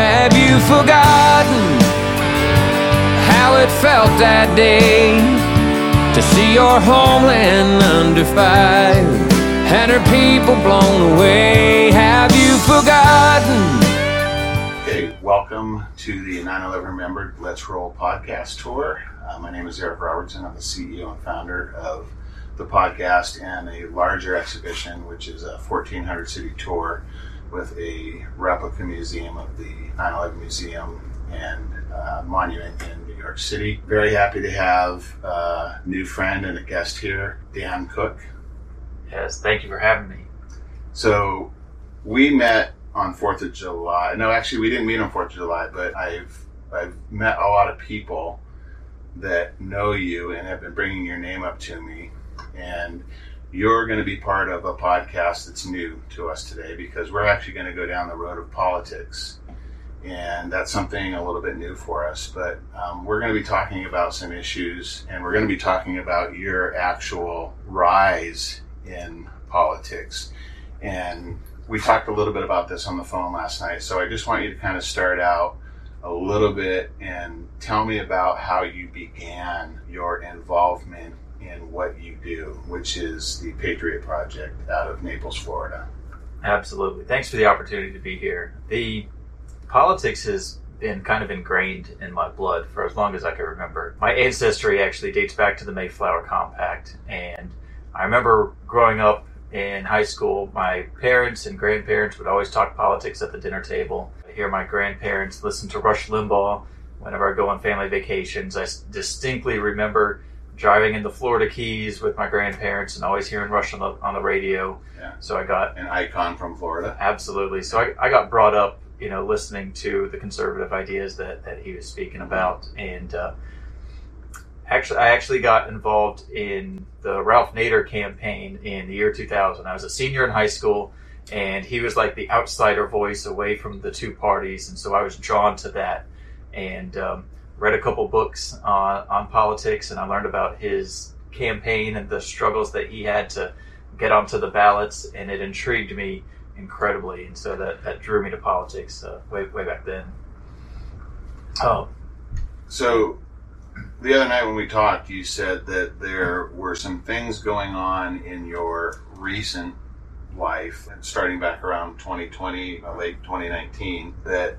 Have you forgotten how it felt that day to see your homeland under fire and her people blown away? Have you forgotten? Okay, welcome to the 9 11 Remembered Let's Roll podcast tour. Uh, my name is Eric Robertson. I'm the CEO and founder of the podcast and a larger exhibition, which is a 1400 city tour with a replica museum of the 9 11 Museum and uh, Monument in New York City. Very happy to have a new friend and a guest here, Dan Cook. Yes, thank you for having me. So we met on Fourth of July. No, actually, we didn't meet on Fourth of July, but I've I've met a lot of people that know you and have been bringing your name up to me, and you're going to be part of a podcast that's new to us today because we're actually going to go down the road of politics. And that's something a little bit new for us. But um, we're going to be talking about some issues and we're going to be talking about your actual rise in politics. And we talked a little bit about this on the phone last night. So I just want you to kind of start out a little bit and tell me about how you began your involvement in what you do, which is the Patriot Project out of Naples, Florida. Absolutely. Thanks for the opportunity to be here. The politics has been kind of ingrained in my blood for as long as I can remember. My ancestry actually dates back to the Mayflower Compact, and I remember growing up in high school, my parents and grandparents would always talk politics at the dinner table. I hear my grandparents listen to Rush Limbaugh whenever I go on family vacations. I distinctly remember driving in the Florida Keys with my grandparents and always hearing Rush on the on the radio. Yeah. So I got An icon from Florida. absolutely. So I, I got brought up, you know, listening to the conservative ideas that that he was speaking about, and uh, actually, I actually got involved in the Ralph Nader campaign in the year 2000. I was a senior in high school. And he was like the outsider voice away from the two parties, and so I was drawn to that. And um, read a couple books on, on politics and I learned about his campaign and the struggles that he had to get onto the ballots and it intrigued me incredibly and so that, that drew me to politics uh, way, way back then. Oh, So the other night when we talked, you said that there were some things going on in your recent life, starting back around 2020, uh, late 2019, that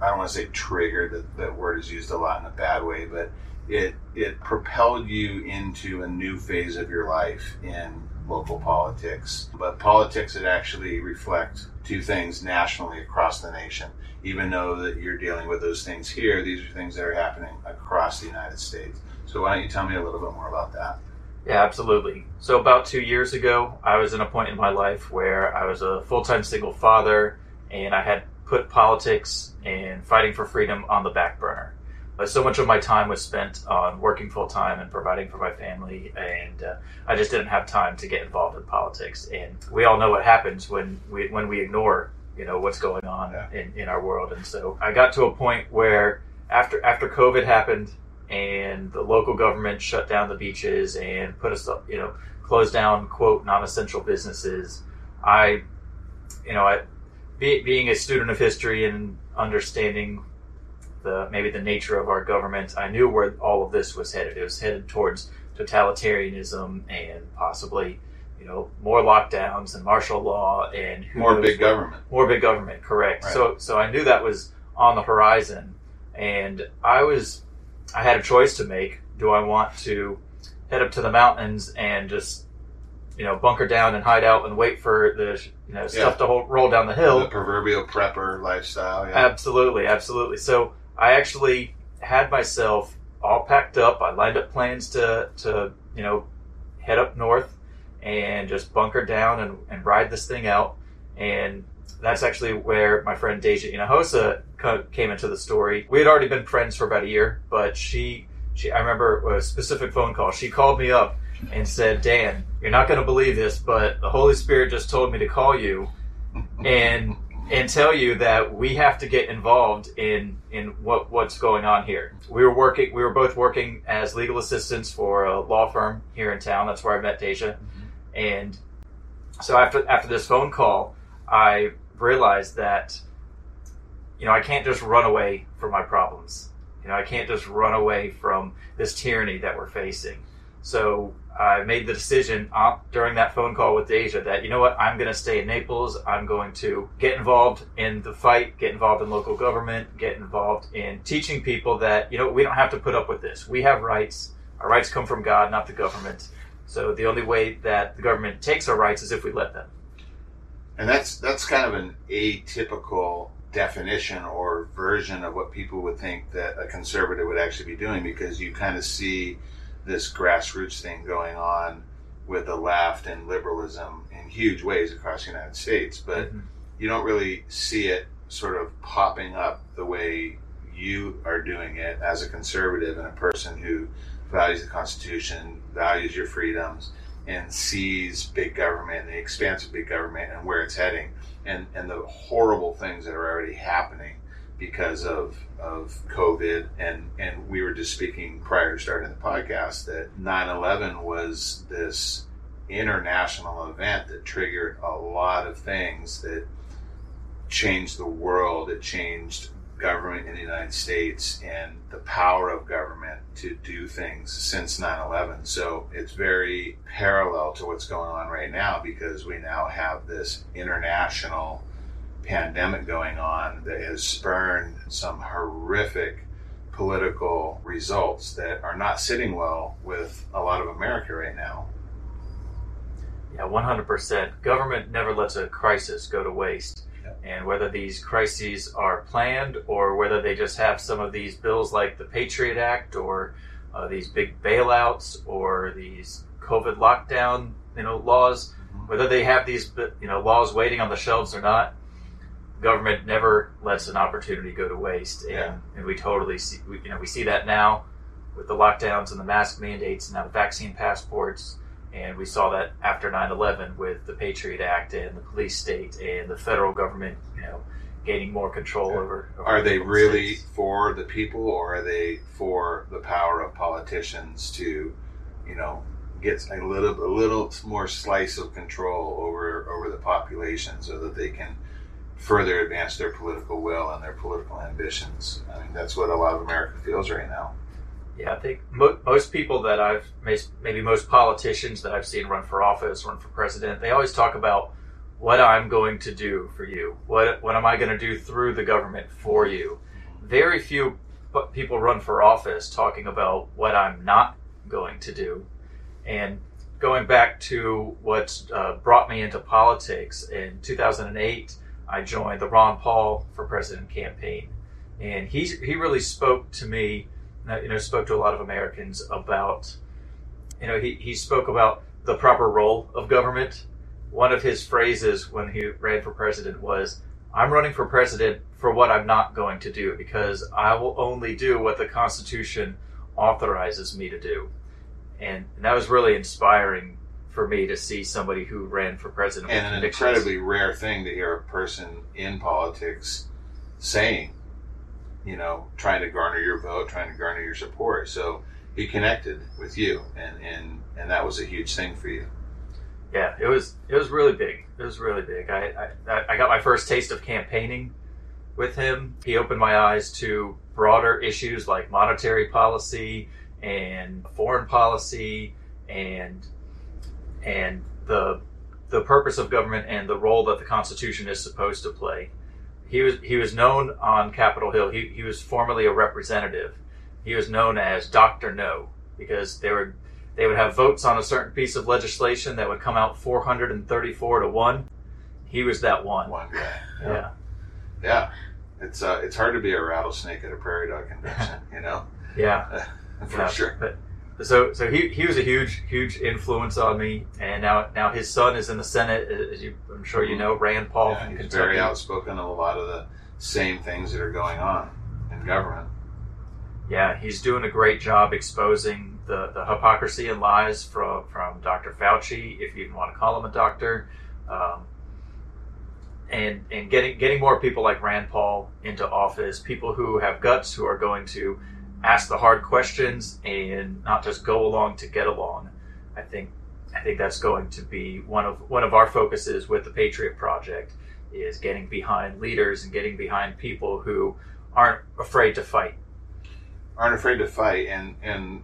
I don't want to say triggered, that, that word is used a lot in a bad way, but it, it propelled you into a new phase of your life in local politics. But politics that actually reflect two things nationally across the nation. Even though that you're dealing with those things here, these are things that are happening across the United States. So why don't you tell me a little bit more about that? Yeah, absolutely. So about two years ago, I was in a point in my life where I was a full-time single father, and I had put politics and fighting for freedom on the back burner. But so much of my time was spent on working full-time and providing for my family, and uh, I just didn't have time to get involved in politics. And we all know what happens when we when we ignore, you know, what's going on Yeah. in, in our world. And so I got to a point where after after COVID happened and the local government shut down the beaches and put us up, you know, closed down quote non-essential businesses. I, you know, I, be, being a student of history and understanding the maybe the nature of our government, I knew where all of this was headed. It was headed towards totalitarianism and possibly, you know, more lockdowns and martial law and More big what- government. more big government, correct. Right. So so I knew that was on the horizon, and I was I had a choice to make. Do I want to head up to the mountains and just you know bunker down and hide out and wait for the you know stuff Yeah. to hold, roll down the hill? The proverbial prepper lifestyle. Yeah. Absolutely, absolutely. So I actually had myself all packed up. I lined up plans to to you know head up north and just bunker down and, and ride this thing out. And that's actually where my friend Deja Inahosa co- came into the story. We had already been friends for about a year, but she she I remember a specific phone call. She called me up and said, "Dan, you're not going to believe this, but the Holy Spirit just told me to call you and and tell you that we have to get involved in in what what's going on here. We were working. We were both working as legal assistants for a law firm here in town. That's where I met Deja. And so after after this phone call, I realized that you know, I can't just run away from my problems. You know, I can't just run away from this tyranny that we're facing. So I made the decision uh, during that phone call with Deja that, you know what, I'm going to stay in Naples. I'm going to get involved in the fight, get involved in local government, get involved in teaching people that, you know, we don't have to put up with this. We have rights. Our rights come from God, not the government. So the only way that the government takes our rights is if we let them. And that's that's kind of an atypical definition or version of what people would think that a conservative would actually be doing because you kind of see this grassroots thing going on with the left and liberalism in huge ways across the United States, but mm-hmm. you don't really see it sort of popping up the way you are doing it as a conservative and a person who values the Constitution, values your freedoms, and sees big government and the expanse of big government and where it's heading and, and the horrible things that are already happening because of of COVID. And and we were just speaking prior to starting the podcast that 9/11 was this international event that triggered a lot of things that changed the world. It changed government in the United States and the power of government to do things since 9-11 so it's very parallel to what's going on right now because we now have this international pandemic going on that has spurned some horrific political results that are not sitting well with a lot of America right now. Yeah, 100%. Government never lets a crisis go to waste. And whether these crises are planned or whether they just have some of these bills like the Patriot Act or uh, these big bailouts or these COVID lockdown, you know, laws, mm-hmm. whether they have these, you know, laws waiting on the shelves or not, government never lets an opportunity go to waste, and, yeah. and we totally see we, you know we see that now with the lockdowns and the mask mandates and now the vaccine passports, and we saw that after 9/11 with the Patriot Act and the police state and the federal government, you know, gaining more control yeah. over, over. Are they really states. for the people, or are they for the power of politicians to, you know, get a little a little more slice of control over over the population so that they can further advance their political will and their political ambitions. I mean, that's what a lot of America feels right now. Yeah, I think mo- most people that I've maybe most politicians that I've seen run for office, run for president, they always talk about what I'm going to do for you. What what am I going to do through the government for you? Very few people run for office talking about what I'm not going to do. And going back to what uh, brought me into politics in 2008, I joined the Ron Paul for President campaign, and he he really spoke to me, uh, you know, spoke to a lot of Americans about, you know, he he spoke about the proper role of government. One of his phrases when he ran for president was, "I'm running for president for what I'm not going to do because I will only do what the Constitution authorizes me to do," and, and that was really inspiring for me to see somebody who ran for president. And an incredibly rare thing to hear a person in politics saying, you know, trying to garner your vote, trying to garner your support. So he connected with you, and and and that was a huge thing for you. Yeah, it was it was really big. It was really big. I I, I got my first taste of campaigning with him. He opened my eyes to broader issues like monetary policy and foreign policy and and the the purpose of government and the role that the Constitution is supposed to play. He was he was known on Capitol Hill. He he was formerly a representative. He was known as Doctor No because they were they would have votes on a certain piece of legislation that would come out 434 to one. He was that one. One guy. Yeah. Yeah. yeah. It's uh, it's hard to be a rattlesnake at a prairie dog convention, you know. Yeah. For yeah. sure. But so so he, he was a huge huge influence on me and now now his son is in the senate as you i'm sure you mm-hmm. know rand paul yeah, he's Kentucky. very outspoken on a lot of the same things that are going on in government yeah he's doing a great job exposing the, the hypocrisy and lies from from dr fauci if you even want to call him a doctor um, and and getting getting more people like rand paul into office people who have guts who are going to ask the hard questions and not just go along to get along. I think I think that's going to be one of one of our focuses with the Patriot Project is getting behind leaders and getting behind people who aren't afraid to fight. Aren't afraid to fight, and and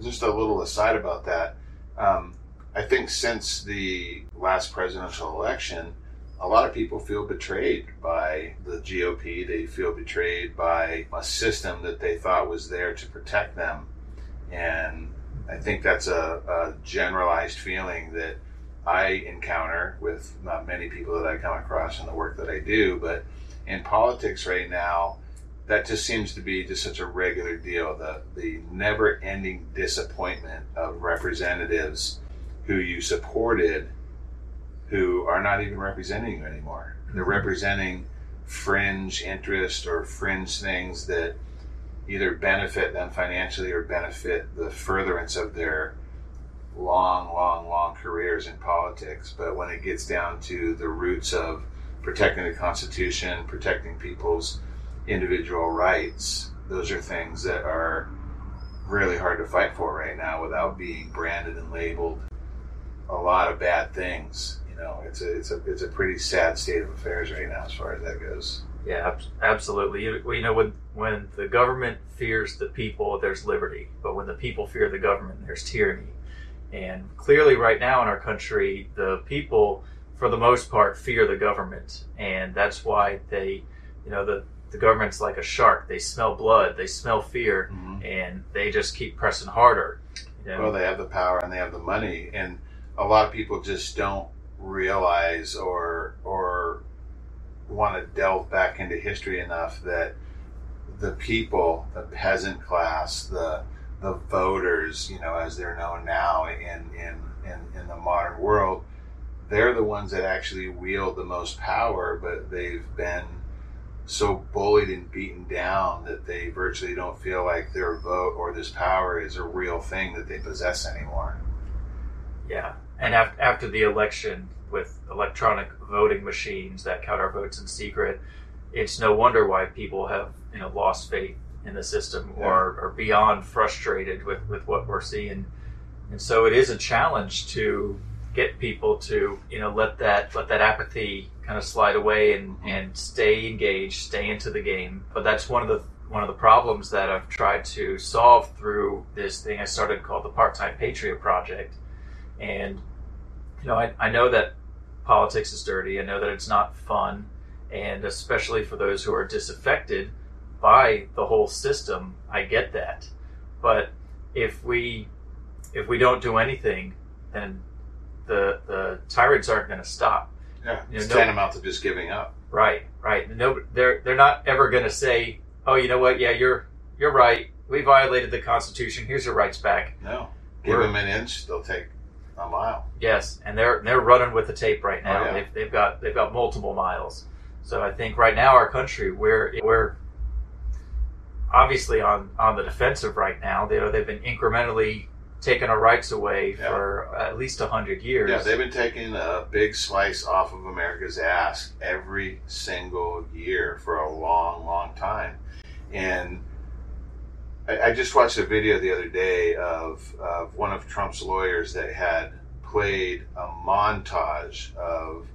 just a little aside about that. Um, I think since the last presidential election, a lot of people feel betrayed by the GOP. They feel betrayed by a system that they thought was there to protect them. And I think that's a, a generalized feeling that I encounter with not many people that I come across in the work that I do. But in politics right now, that just seems to be just such a regular deal. The, the never ending disappointment of representatives who you supported who are not even representing you anymore. They're mm-hmm. representing fringe interest or fringe things that either benefit them financially or benefit the furtherance of their long, long, long careers in politics. But when it gets down to the roots of protecting the Constitution, protecting people's individual rights, those are things that are really hard to fight for right now without being branded and labeled a lot of bad things. Know, it's a it's a it's a pretty sad state of affairs right now as far as that goes. Yeah, absolutely. You, you know, when when the government fears the people, there's liberty, but when the people fear the government, there's tyranny. And clearly, right now in our country, the people, for the most part, fear the government, and that's why they, you know, the the government's like a shark. They smell blood, they smell fear, mm-hmm. and they just keep pressing harder. You know? Well, they have the power and they have the money, and a lot of people just don't realize or or want to delve back into history enough that the people, the peasant class, the the voters, you know, as they're known now in in in, in the modern world, they're the ones that actually wield the most power, but they've been so bullied and beaten down that they virtually don't feel like their vote or this power is a real thing that they possess anymore. Yeah, and after, after the election with electronic voting machines that count our votes in secret, it's no wonder why people have you know lost faith in the system yeah. or are beyond frustrated with, with what we're seeing. And so it is a challenge to get people to you know let that let that apathy kind of slide away and, mm-hmm. and stay engaged, stay into the game. But that's one of the one of the problems that I've tried to solve through this thing I started called the Part Time Patriot Project. And you know, I, I know that politics is dirty. I know that it's not fun. And especially for those who are disaffected by the whole system, I get that. But if we if we don't do anything, then the the tyrants aren't going to stop. Yeah, you know, it's no, tantamount to just giving up. Right, right. No, they're they're not ever going to say, "Oh, you know what? Yeah, you're you're right. We violated the Constitution. Here's your rights back." No, give We're, them an inch, they'll take a mile. Yes, and they're they're running with the tape right now. Oh, yeah. they've, they've got they've got multiple miles. So I think right now our country we're we're obviously on on the defensive right now. They they've been incrementally taking our rights away yeah. for at least hundred years. Yeah, they've been taking a big slice off of America's ass every single year for a long, long time, and I, just watched a video the other day of, of one of Trump's lawyers that had played a montage of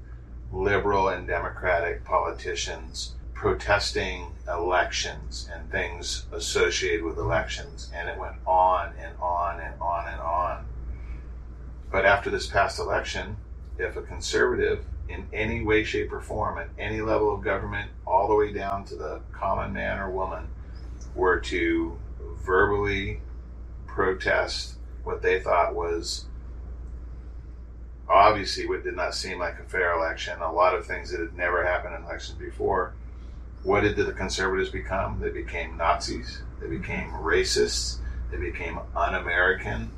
liberal and democratic politicians protesting elections and things associated with elections. And it went on and on and on and on. But after this past election, if a conservative in any way, shape, or form at any level of government, all the way down to the common man or woman, were to verbally protest what they thought was obviously what did not seem like a fair election. A lot of things that had never happened in elections before. What did the conservatives become? They became Nazis. They became racists. They became un-American.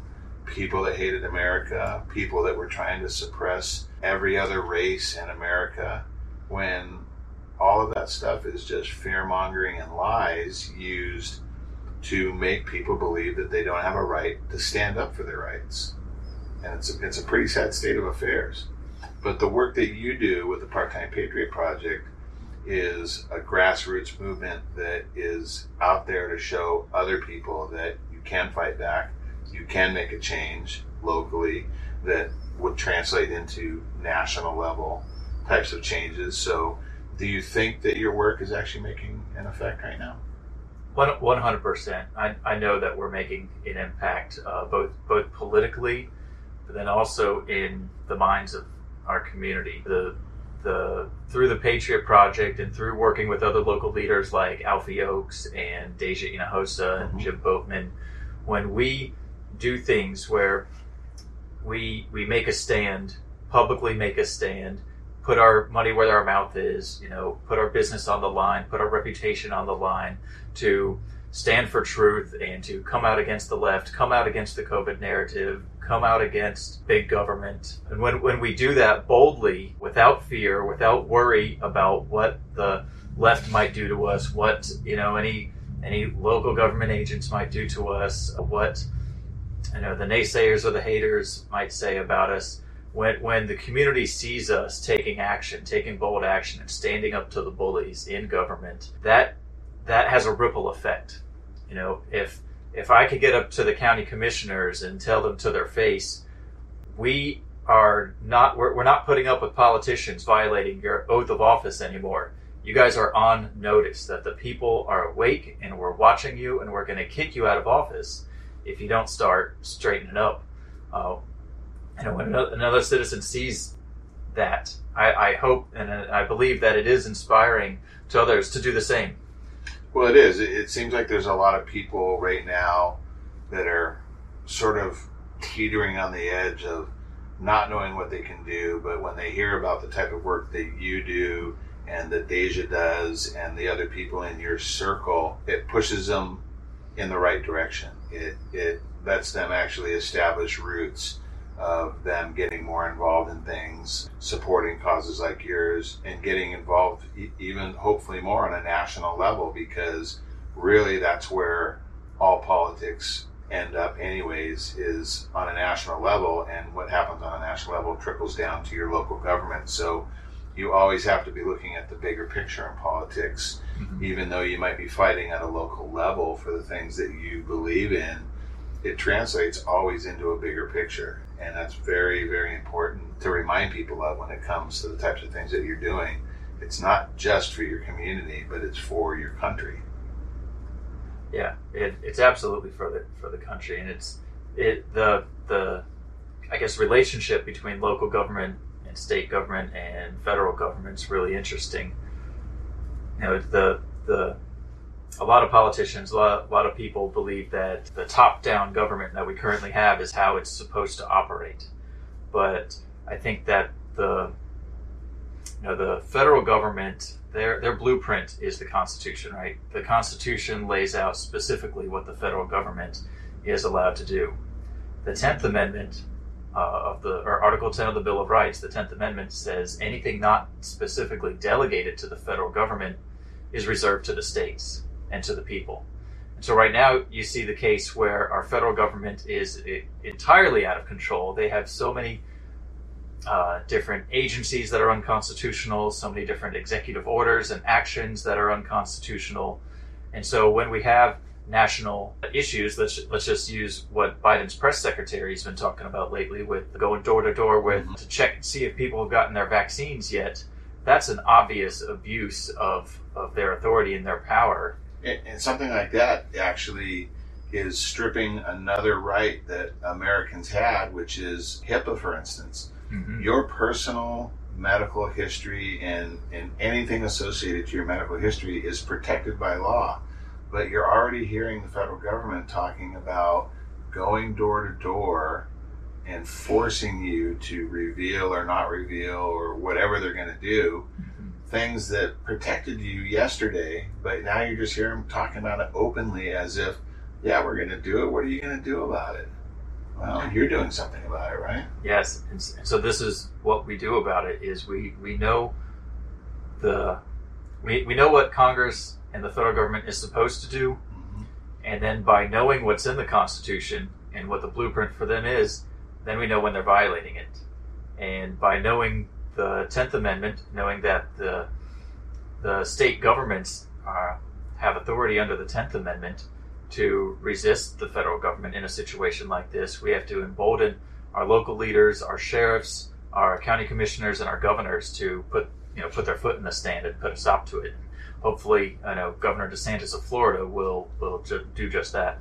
People that hated America. People that were trying to suppress every other race in America. When all of that stuff is just fear mongering and lies used to make people believe that they don't have a right to stand up for their rights. And it's a, it's a pretty sad state of affairs. But the work that you do with the Part Time Patriot Project is a grassroots movement that is out there to show other people that you can fight back, you can make a change locally that would translate into national level types of changes. So, do you think that your work is actually making an effect right now? One hundred percent. I I know that we're making an impact, uh, both both politically, but then also in the minds of our community. The the through the Patriot Project and through working with other local leaders like Alfie Oakes and Deja Inahosa and mm-hmm. Jim Boatman, when we do things where we we make a stand, publicly make a stand, put our money where our mouth is, you know, put our business on the line, put our reputation on the line to stand for truth and to come out against the left, come out against the COVID narrative, come out against big government. And when, when we do that boldly, without fear, without worry about what the left might do to us, what, you know, any any local government agents might do to us, what you know the naysayers or the haters might say about us, when when the community sees us taking action, taking bold action, and standing up to the bullies in government, that that has a ripple effect. You know, if if I could get up to the county commissioners and tell them to their face, we are not we're, we're not putting up with politicians violating your oath of office anymore. You guys are on notice that the people are awake and we're watching you and we're going to kick you out of office if you don't start straightening up. Uh, know, when another citizen sees that, I, I hope and uh, I believe that it is inspiring to others to do the same. Well, it is. It, it seems like there's a lot of people right now that are sort of teetering on the edge of not knowing what they can do, but when they hear about the type of work that you do and that Deja does and the other people in your circle, it pushes them in the right direction. It it lets them actually establish roots of them getting more involved in things, supporting causes like yours, and getting involved e- even hopefully more on a national level because really that's where all politics end up anyways is on a national level and what happens on a national level trickles down to your local government so you always have to be looking at the bigger picture in politics mm-hmm. even though you might be fighting at a local level for the things that you believe in it translates always into a bigger picture. And that's very, very important to remind people of when it comes to the types of things that you're doing. It's not just for your community, but it's for your country. Yeah, it, it's absolutely for the for the country, and it's it the the I guess relationship between local government and state government and federal government is really interesting. You know, the the a lot of politicians, a lot, a lot of people believe that the top down government that we currently have is how it's supposed to operate. But I think that the you know, the federal government, their their blueprint is the Constitution, right? The Constitution lays out specifically what the federal government is allowed to do. The Tenth Amendment uh, of the or Article Ten of the Bill of Rights, the Tenth Amendment says anything not specifically delegated to the federal government is reserved to the states and to the people. And so right now you see the case where our federal government is entirely out of control. They have so many uh, different agencies that are unconstitutional, so many different executive orders and actions that are unconstitutional. And so when we have national issues, let's let's just use what Biden's press secretary has been talking about lately with going door to door with mm-hmm. to check and see if people have gotten their vaccines yet. That's an obvious abuse of, of their authority and their power and, something like that actually is stripping another right that Americans had, which is HIPAA, for instance. Mm-hmm. Your personal medical history and, and anything associated to your medical history is protected by law. But you're already hearing the federal government talking about going door to door and forcing you to reveal or not reveal or whatever they're going to do things that protected you yesterday, but now you're just hearing them talking about it openly as if, yeah, we're going to do it. What are you going to do about it? Well, you're doing something about it, right? Yes. And so this is what we do about it is we, we know the we, we know what Congress and the federal government is supposed to do. Mm-hmm. And then by knowing what's in the Constitution and what the blueprint for them is, then we know when they're violating it. And by knowing the Tenth Amendment, knowing that the the state governments uh, have authority under the Tenth Amendment to resist the federal government in a situation like this, we have to embolden our local leaders, our sheriffs, our county commissioners and our governors to put you know put their foot in the stand and put a stop to it. Hopefully, I know Governor DeSantis of Florida will will ju- do just that.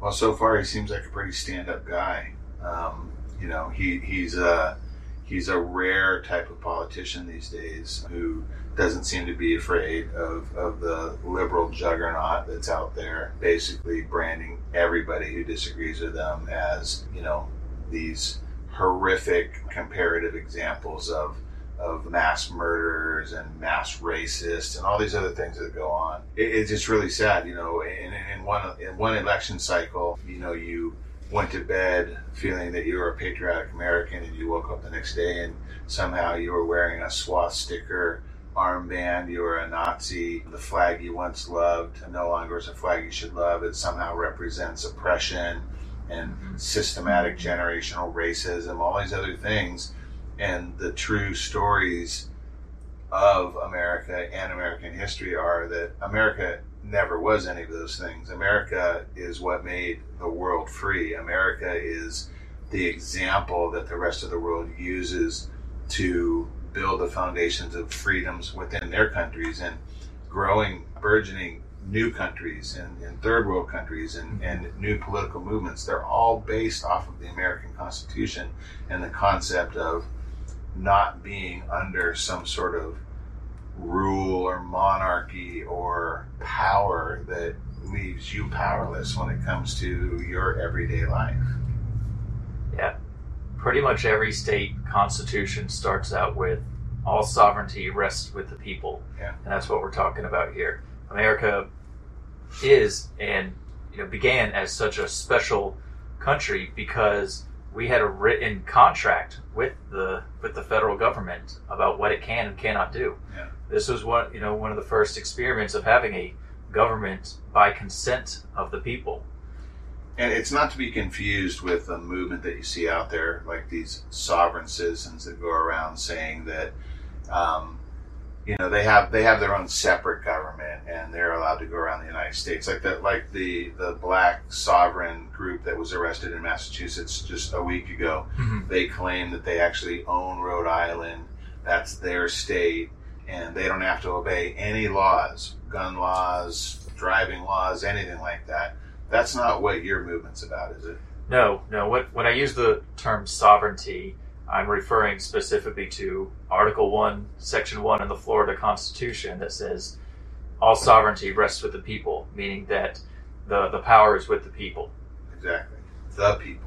Well, so far he seems like a pretty stand-up guy. Um, you know, he he's a he's a rare type of politician these days who doesn't seem to be afraid of, of the liberal juggernaut that's out there, basically branding everybody who disagrees with them as you know these horrific comparative examples of of mass murderers and mass racists and all these other things that go on. It, it's just really sad, you know. In, in one in one election cycle, you know, you went to bed feeling that you were a patriotic American, and you woke up the next day and somehow you were wearing a swastika armband, you were a Nazi. The flag you once loved no longer is a flag you should love. It somehow represents oppression and systematic generational racism, all these other things and the true stories of America and American history are that America never was any of those things. America is what made the world free. America is the example that the rest of the world uses to build the foundations of freedoms within their countries and growing, burgeoning new countries and, and third world countries and, hmm. and new political movements. They're all based off of the American Constitution and the concept of not being under some sort of rule or monarchy or power that leaves you powerless when it comes to your everyday life. Yeah, pretty much every state constitution starts out with all sovereignty rests with the people, Yeah. and that's what we're talking about here. America is and you know began as such a special country because we had a written contract with the with the federal government about what it can and cannot do. Yeah. This was one you know one of the first experiments of having a government by consent of the people. And it's not to be confused with the movement that you see out there, like these sovereign citizens that go around saying that, um, you know, they have they have their own separate government and they're allowed to go around the United States, like that, like the the black sovereign group that was arrested in Massachusetts just a week ago. They claim that they actually own Rhode Island, that's their state, and they don't have to obey any laws, gun laws, driving laws, anything like that. That's not what your movement's about, is it? No, no. When, when I use the term sovereignty, I'm referring specifically to Article 1, Section 1 in the Florida Constitution that says all sovereignty rests with the people, meaning that the, the power is with the people. Exactly. The people.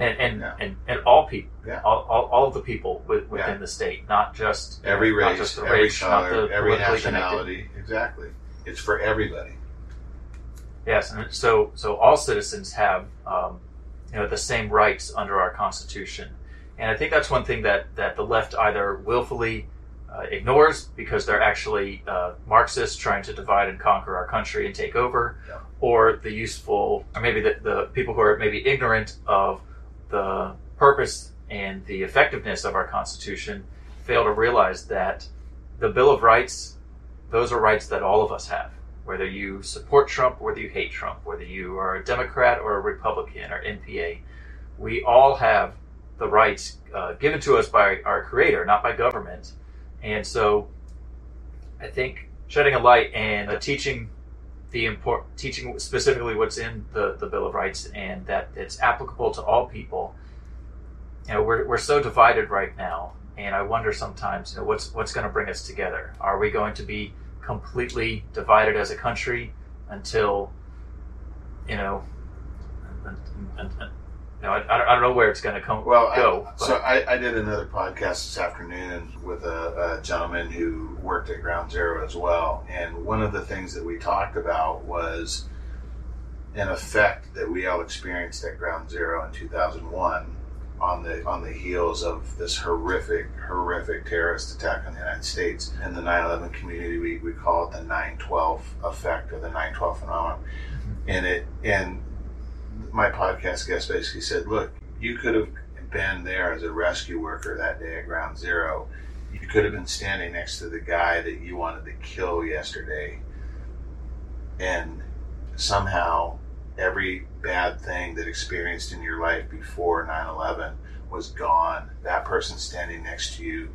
And, and, Yeah. and, and all people, Yeah. all, all, all of the people with, within Yeah. the state, not just Every not race, just the every race, not color, the every politically connected. nationality. Exactly. It's for everybody. Yes, and so so all citizens have um, you know the same rights under our Constitution, and I think that's one thing that that the left either willfully uh, ignores because they're actually uh, Marxists trying to divide and conquer our country and take over, or the useful, or maybe the, the people who are maybe ignorant of the purpose and the effectiveness of our Constitution fail to realize that the Bill of Rights, those are rights that all of us have whether you support Trump, whether you hate Trump, whether you are a Democrat or a Republican or NPA, we all have the rights uh, given to us by our Creator, not by government. And so, I think shedding a light and uh, teaching the import, teaching specifically what's in the, the Bill of Rights and that it's applicable to all people. You know, we're, we're so divided right now, and I wonder sometimes, you know, what's what's going to bring us together? Are we going to be completely divided as a country until you know you I, I don't know where it's going to come Well, go I, so I, I did another podcast this afternoon with a, a gentleman who worked at Ground Zero as well, and one of the things that we talked about was an effect that we all experienced at Ground Zero in 2001 on the on the heels of this horrific horrific terrorist attack on the United States and the 9/11 community. We, we call it the 9/12 effect or the 9/12 phenomenon. Mm-hmm. And it and my podcast guest basically said look you could have been there as a rescue worker that day at ground zero you could have been standing next to the guy that you wanted to kill yesterday and somehow every bad thing that experienced in your life before 9-11 was gone. That person standing next to you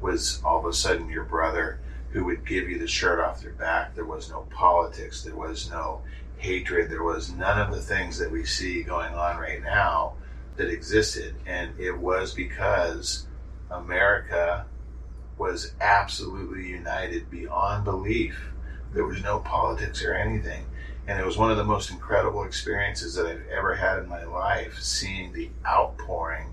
was all of a sudden your brother who would give you the shirt off their back. There was no politics, there was no hatred, there was none of the things that we see going on right now that existed. And it was because America was absolutely united beyond belief. There was no politics or anything. And it was one of the most incredible experiences that I've ever had in my life, seeing the outpouring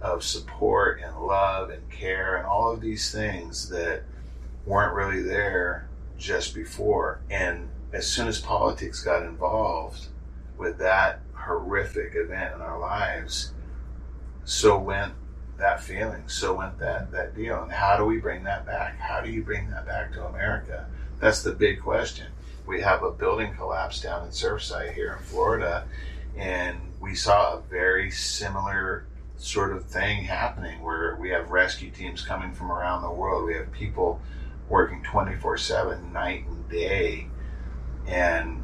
of support and love and care and all of these things that weren't really there just before. And as soon as politics got involved with that horrific event in our lives, so went that feeling, so went that, that deal. And how do we bring that back? How do you bring that back to America? That's the big question. We have a building collapse down in Surfside here in Florida, and we saw a very similar sort of thing happening where we have rescue teams coming from around the world. We have people working 24 7, night and day. And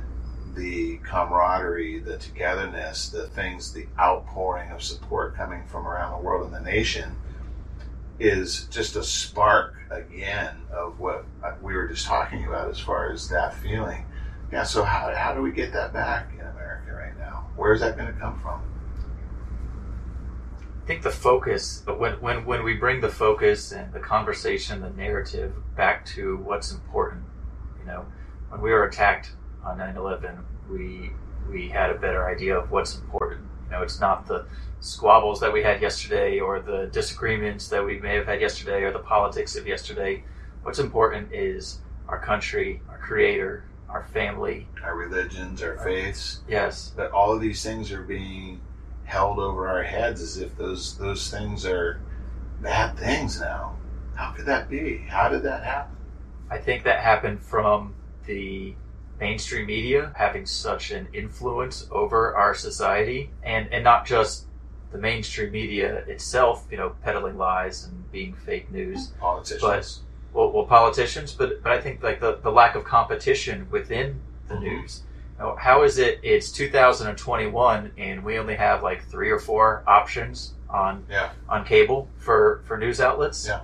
the camaraderie, the togetherness, the things, the outpouring of support coming from around the world and the nation is just a spark again of what we were just talking about as far as that feeling. Yeah, so how, how do we get that back in America right now? Where is that going to come from? I think the focus, when, when, when we bring the focus and the conversation, the narrative back to what's important, you know, when we were attacked on 9-11, we, we had a better idea of what's important. You know, it's not the squabbles that we had yesterday or the disagreements that we may have had yesterday or the politics of yesterday. What's important is our country, our creator, our family, our religions, our faiths. Yes. That all of these things are being held over our heads as if those those things are bad things now. How could that be? How did that happen? I think that happened from the mainstream media having such an influence over our society and and not just the mainstream media itself, you know, peddling lies and being fake news. Politicians. But well, well politicians, but but I think like the, the lack of competition within the mm-hmm. news how is it it's 2021 and we only have like three or four options on yeah. on cable for for news outlets yeah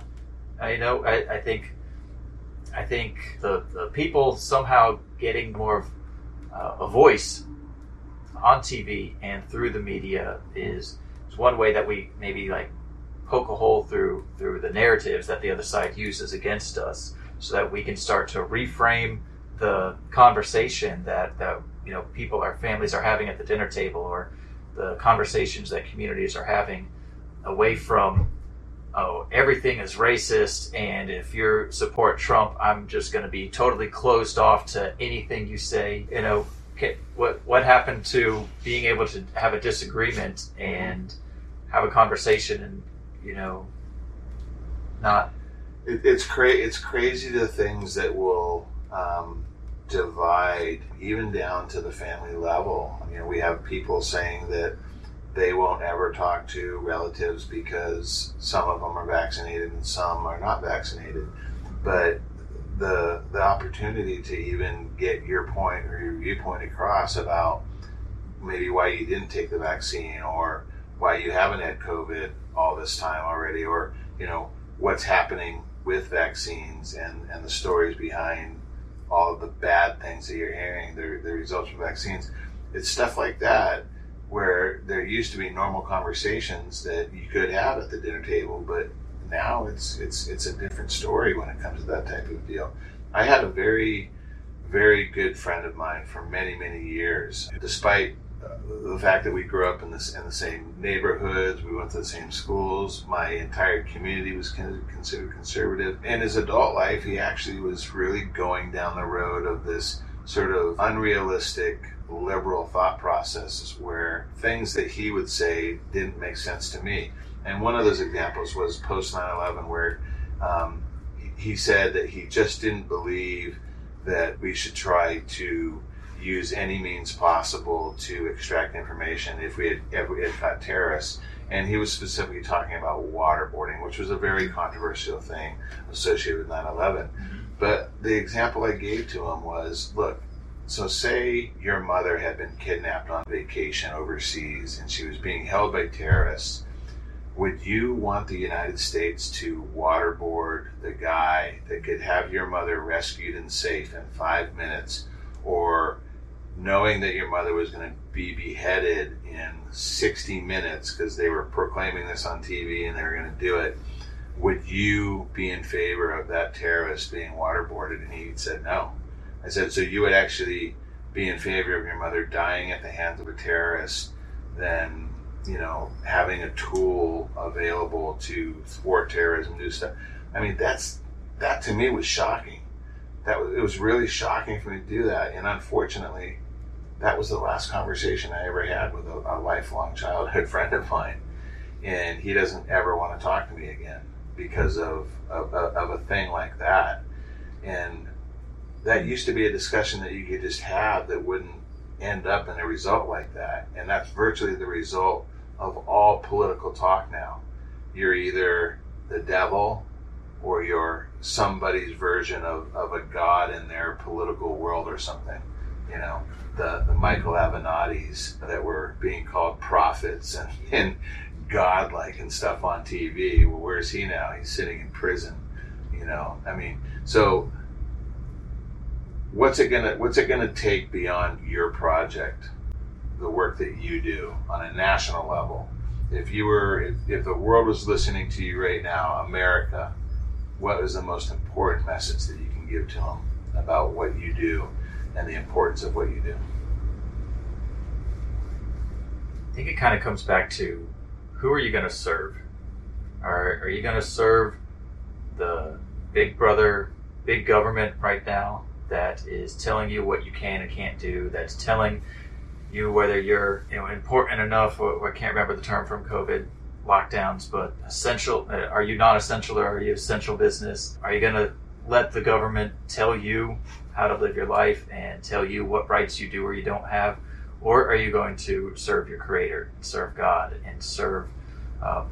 i know i, I think i think the, the people somehow getting more of uh, a voice on tv and through the media is, is one way that we maybe like poke a hole through through the narratives that the other side uses against us so that we can start to reframe the conversation that, that you know people our families are having at the dinner table or the conversations that communities are having away from oh everything is racist and if you support Trump I'm just going to be totally closed off to anything you say you know what what happened to being able to have a disagreement and have a conversation and you know not it, it's cra- it's crazy the things that will um, divide even down to the family level. You know, we have people saying that they won't ever talk to relatives because some of them are vaccinated and some are not vaccinated. But the the opportunity to even get your point or your viewpoint across about maybe why you didn't take the vaccine or why you haven't had COVID all this time already or you know what's happening with vaccines and, and the stories behind all of the bad things that you're hearing, the, the results from vaccines. It's stuff like that where there used to be normal conversations that you could have at the dinner table, but now it's it's it's a different story when it comes to that type of deal. I had a very very good friend of mine for many many years, despite uh, the fact that we grew up in this in the same neighborhoods, we went to the same schools. My entire community was considered conservative. In his adult life, he actually was really going down the road of this sort of unrealistic liberal thought processes where things that he would say didn't make sense to me. And one of those examples was post 9/11, where um, he said that he just didn't believe that we should try to use any means possible to extract information if we had, if we had caught terrorists. And he was specifically talking about waterboarding, which was a very controversial thing associated with 9 11. Mm-hmm. But the example I gave to him was look, so say your mother had been kidnapped on vacation overseas and she was being held by terrorists. would you want the United States to waterboard the guy that could have your mother rescued and safe in five minutes, or knowing that your mother was going to be beheaded in 60 minutes because they were proclaiming this on TV and they were going to do it? Would you be in favor of that terrorist being waterboarded? And he said no. I said, so you would actually be in favor of your mother dying at the hands of a terrorist than you know having a tool available to thwart terrorism, do stuff. I mean, that's that to me was shocking. That was it was really shocking for me to do that, and unfortunately, that was the last conversation I ever had with a, a lifelong childhood friend of mine, and he doesn't ever want to talk to me again because of of, of a thing like that, and that used to be a discussion that you could just have that wouldn't end up in a result like that. And that's virtually the result of all political talk now. You're either the devil or you're somebody's version of, of a god in their political world or something. You know, the, the Michael Avenattis that were being called prophets and, and godlike and stuff on TV. Well, where's he now? He's sitting in prison. You know, I mean, so what's it gonna what's it gonna take beyond your project the work that you do on a national level? If you were if, if the world was listening to you right now america what is the most important message that you can give to them about what you do and the importance of what you do? I think it kind of comes back to who are you going to serve? Are, are you going to serve the big brother big government right now that is telling you what you can and can't do, that's telling you whether you're you know important enough, or, I can't remember the term from COVID lockdowns, but essential. Uh, are you not essential, or are you essential business? Are you going to let the government tell you how to live your life and tell you what rights you do or you don't have, or are you going to serve your Creator, serve God, and serve um,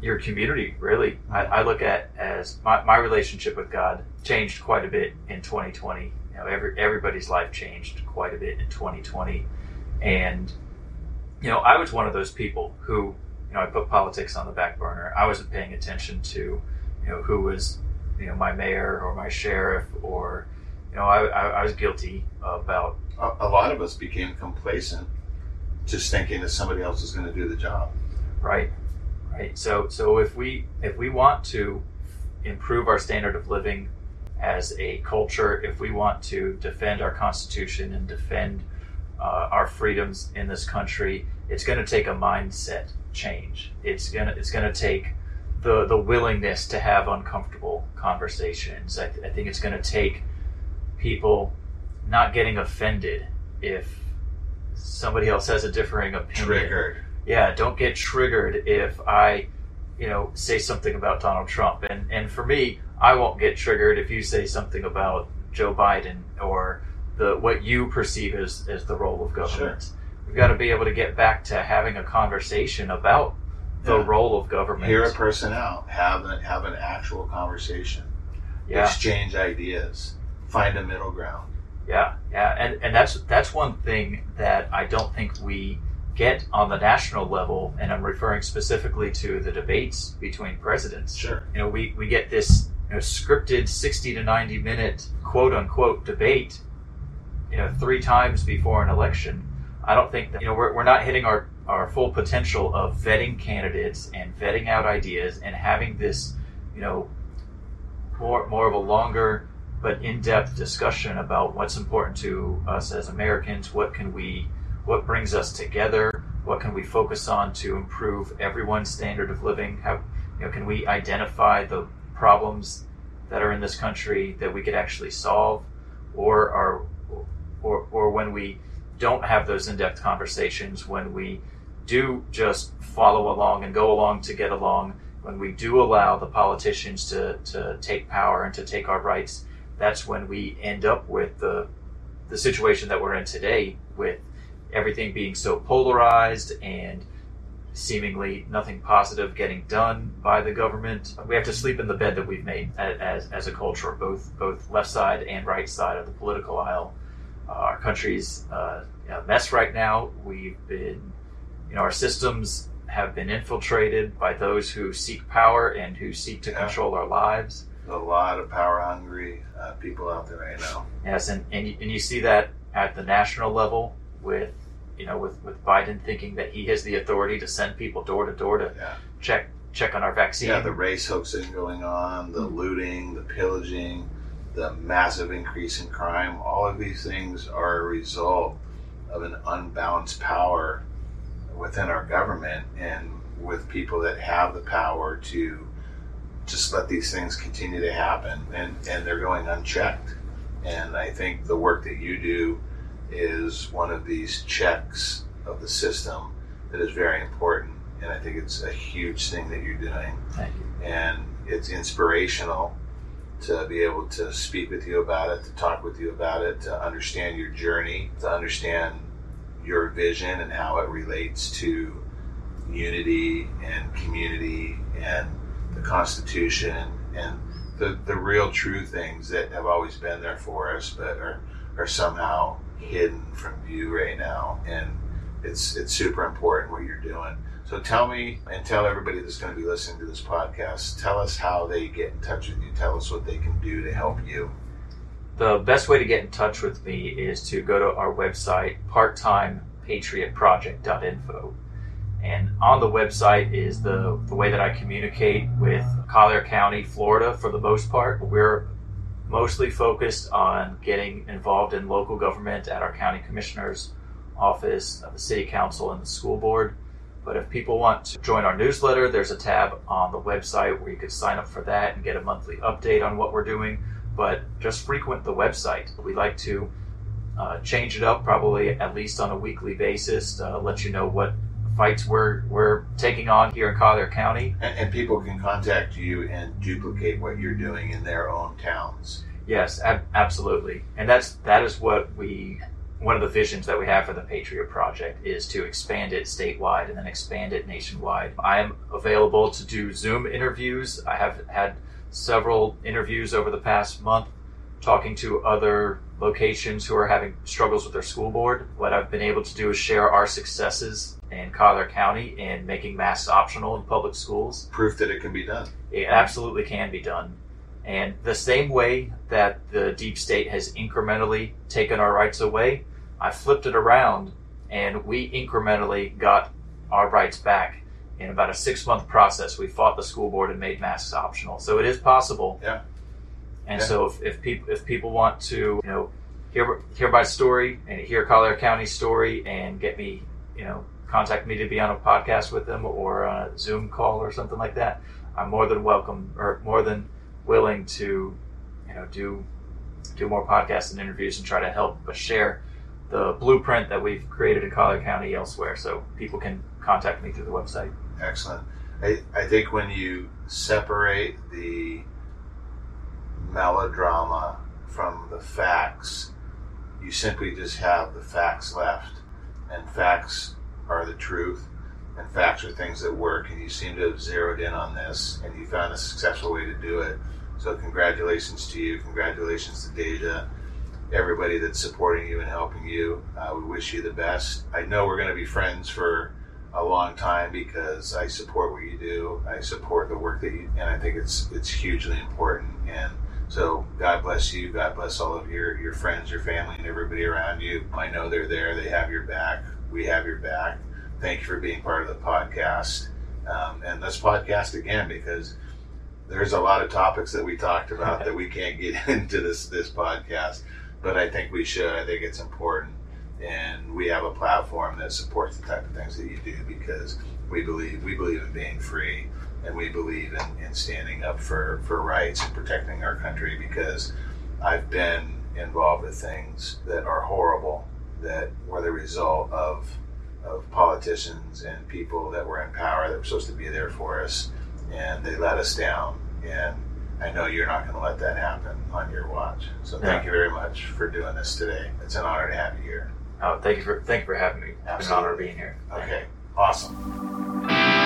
your community? Really, I, I look at as my, my relationship with God changed quite a bit in 2020. You know, every everybody's life changed quite a bit in 2020, and you know, I was one of those people who, you know, I put politics on the back burner. I wasn't paying attention to, you know, who was, you know, my mayor or my sheriff or, you know, I, I, I was guilty about. A, a lot of us became complacent, just thinking that somebody else is going to do the job. Right, right. So, so if we if we want to improve our standard of living as a culture, if we want to defend our Constitution and defend uh, our freedoms in this country, it's going to take a mindset change. It's gonna it's going to take the the willingness to have uncomfortable conversations. I, th- I think it's going to take people not getting offended if somebody else has a differing opinion. Triggered. Yeah, don't get triggered if I, you know, say something about Donald Trump. And and for me, I won't get triggered if you say something about Joe Biden or the what you perceive as, as the role of government. Sure. We've got to be able to get back to having a conversation about the yeah. role of government. Hear a person out. Have an, have an actual conversation. Yeah. Exchange ideas. Find a middle ground. Yeah, yeah, and and that's that's one thing that I don't think we get on the national level, and I'm referring specifically to the debates between presidents. Sure. You know, we, we get this you know, scripted 60 to 90 minute quote unquote debate, you know, three times before an election. I don't think that, you know, we're, we're not hitting our, our full potential of vetting candidates and vetting out ideas and having this, you know, more, more of a longer but in-depth discussion about what's important to us as Americans. What can we, what brings us together? What can we focus on to improve everyone's standard of living? How, you know, can we identify the problems that are in this country that we could actually solve, or are, or, or when we don't have those in-depth conversations, when we do just follow along and go along to get along, when we do allow the politicians to, to take power and to take our rights, that's when we end up with the the situation that we're in today with everything being so polarized and seemingly nothing positive getting done by the government. We have to sleep in the bed that we've made as, as a culture, both both left side and right side of the political aisle. Uh, our country's uh, a mess right now. We've been, you know, our systems have been infiltrated by those who seek power and who seek to Yeah. control our lives. A lot of power hungry uh, people out there right now. Yes, and, and, you, and you see that at the national level with you know with, with Biden thinking that he has the authority to send people door to door to Yeah. check check on our vaccine. Yeah, the race hoaxing going on, the looting, the pillaging, the massive increase in crime. All of these things are a result of an unbalanced power within our government and with people that have the power to just let these things continue to happen and, and they're going unchecked. And I think the work that you do is one of these checks of the system that is very important. And I think it's a huge thing that you're doing Thank you. and it's inspirational to be able to speak with you about it, to talk with you about it, to understand your journey, to understand your vision and how it relates to unity and community and the Constitution and the, the real true things that have always been there for us but are, are somehow hidden from view right now. And it's it's super important what you're doing. So tell me and tell everybody that's going to be listening to this podcast, tell us how they get in touch with you. Tell us what they can do to help you. The best way to get in touch with me is to go to our website, parttimepatriotproject.info. And on the website is the, the way that I communicate with Collier County, Florida, for the most part. We're mostly focused on getting involved in local government at our county commissioner's office, uh, the city council, and the school board. But if people want to join our newsletter, there's a tab on the website where you could sign up for that and get a monthly update on what we're doing. But just frequent the website. We like to uh, change it up probably at least on a weekly basis, uh, let you know what fights we're, we're taking on here in Collier County. And, and people can contact you and duplicate what you're doing in their own towns. Yes, ab- absolutely, and that's that is what we one of the visions that we have for the Patriot Project is to expand it statewide and then expand it nationwide. I am available to do Zoom interviews. I have had several interviews over the past month talking to other locations who are having struggles with their school board. What I've been able to do is share our successes in Collier County in making masks optional in public schools. Proof that it can be done. It absolutely can be done. And the same way that the deep state has incrementally taken our rights away, I flipped it around and we incrementally got our rights back. In about a six month process, we fought the school board and made masks optional. So it is possible. Yeah. And Yeah. so if, if people if people want to, you know, hear hear my story and hear Collier County's story and get me, you know, contact me to be on a podcast with them or a Zoom call or something like that, I'm more than welcome or more than willing to, you know, do do more podcasts and interviews and try to help us share the blueprint that we've created in Collier County elsewhere, so people can contact me through the website. Excellent. I, I think when you separate the melodrama from the facts, you simply just have the facts left. And facts are the truth. And facts are things that work. And you seem to have zeroed in on this and you found a successful way to do it. So, congratulations to you. Congratulations to Deja. Everybody that's supporting you and helping you. Uh, we wish you the best. I know we're going to be friends for a long time because I support what you do. I support the work that you, and I think it's it's hugely important. And so, God bless you. God bless all of your your friends, your family, and everybody around you. I know they're there. They have your back. We have your back. Thank you for being part of the podcast. Um, and let's podcast again because there's a lot of topics that we talked about that we can't get into this this podcast. But I think we should. I think it's important and we have a platform that supports the type of things that you do because we believe we believe in being free and we believe in, in standing up for, for rights and protecting our country because I've been involved with things that are horrible that were the result of of politicians and people that were in power that were supposed to be there for us and they let us down and I know you're not going to let that happen on your watch. So thank Yeah. you very much for doing this today. It's an honor to have you here. Oh, thank you for thank you for having me. It's been an honor Absolutely. being here. Okay, awesome.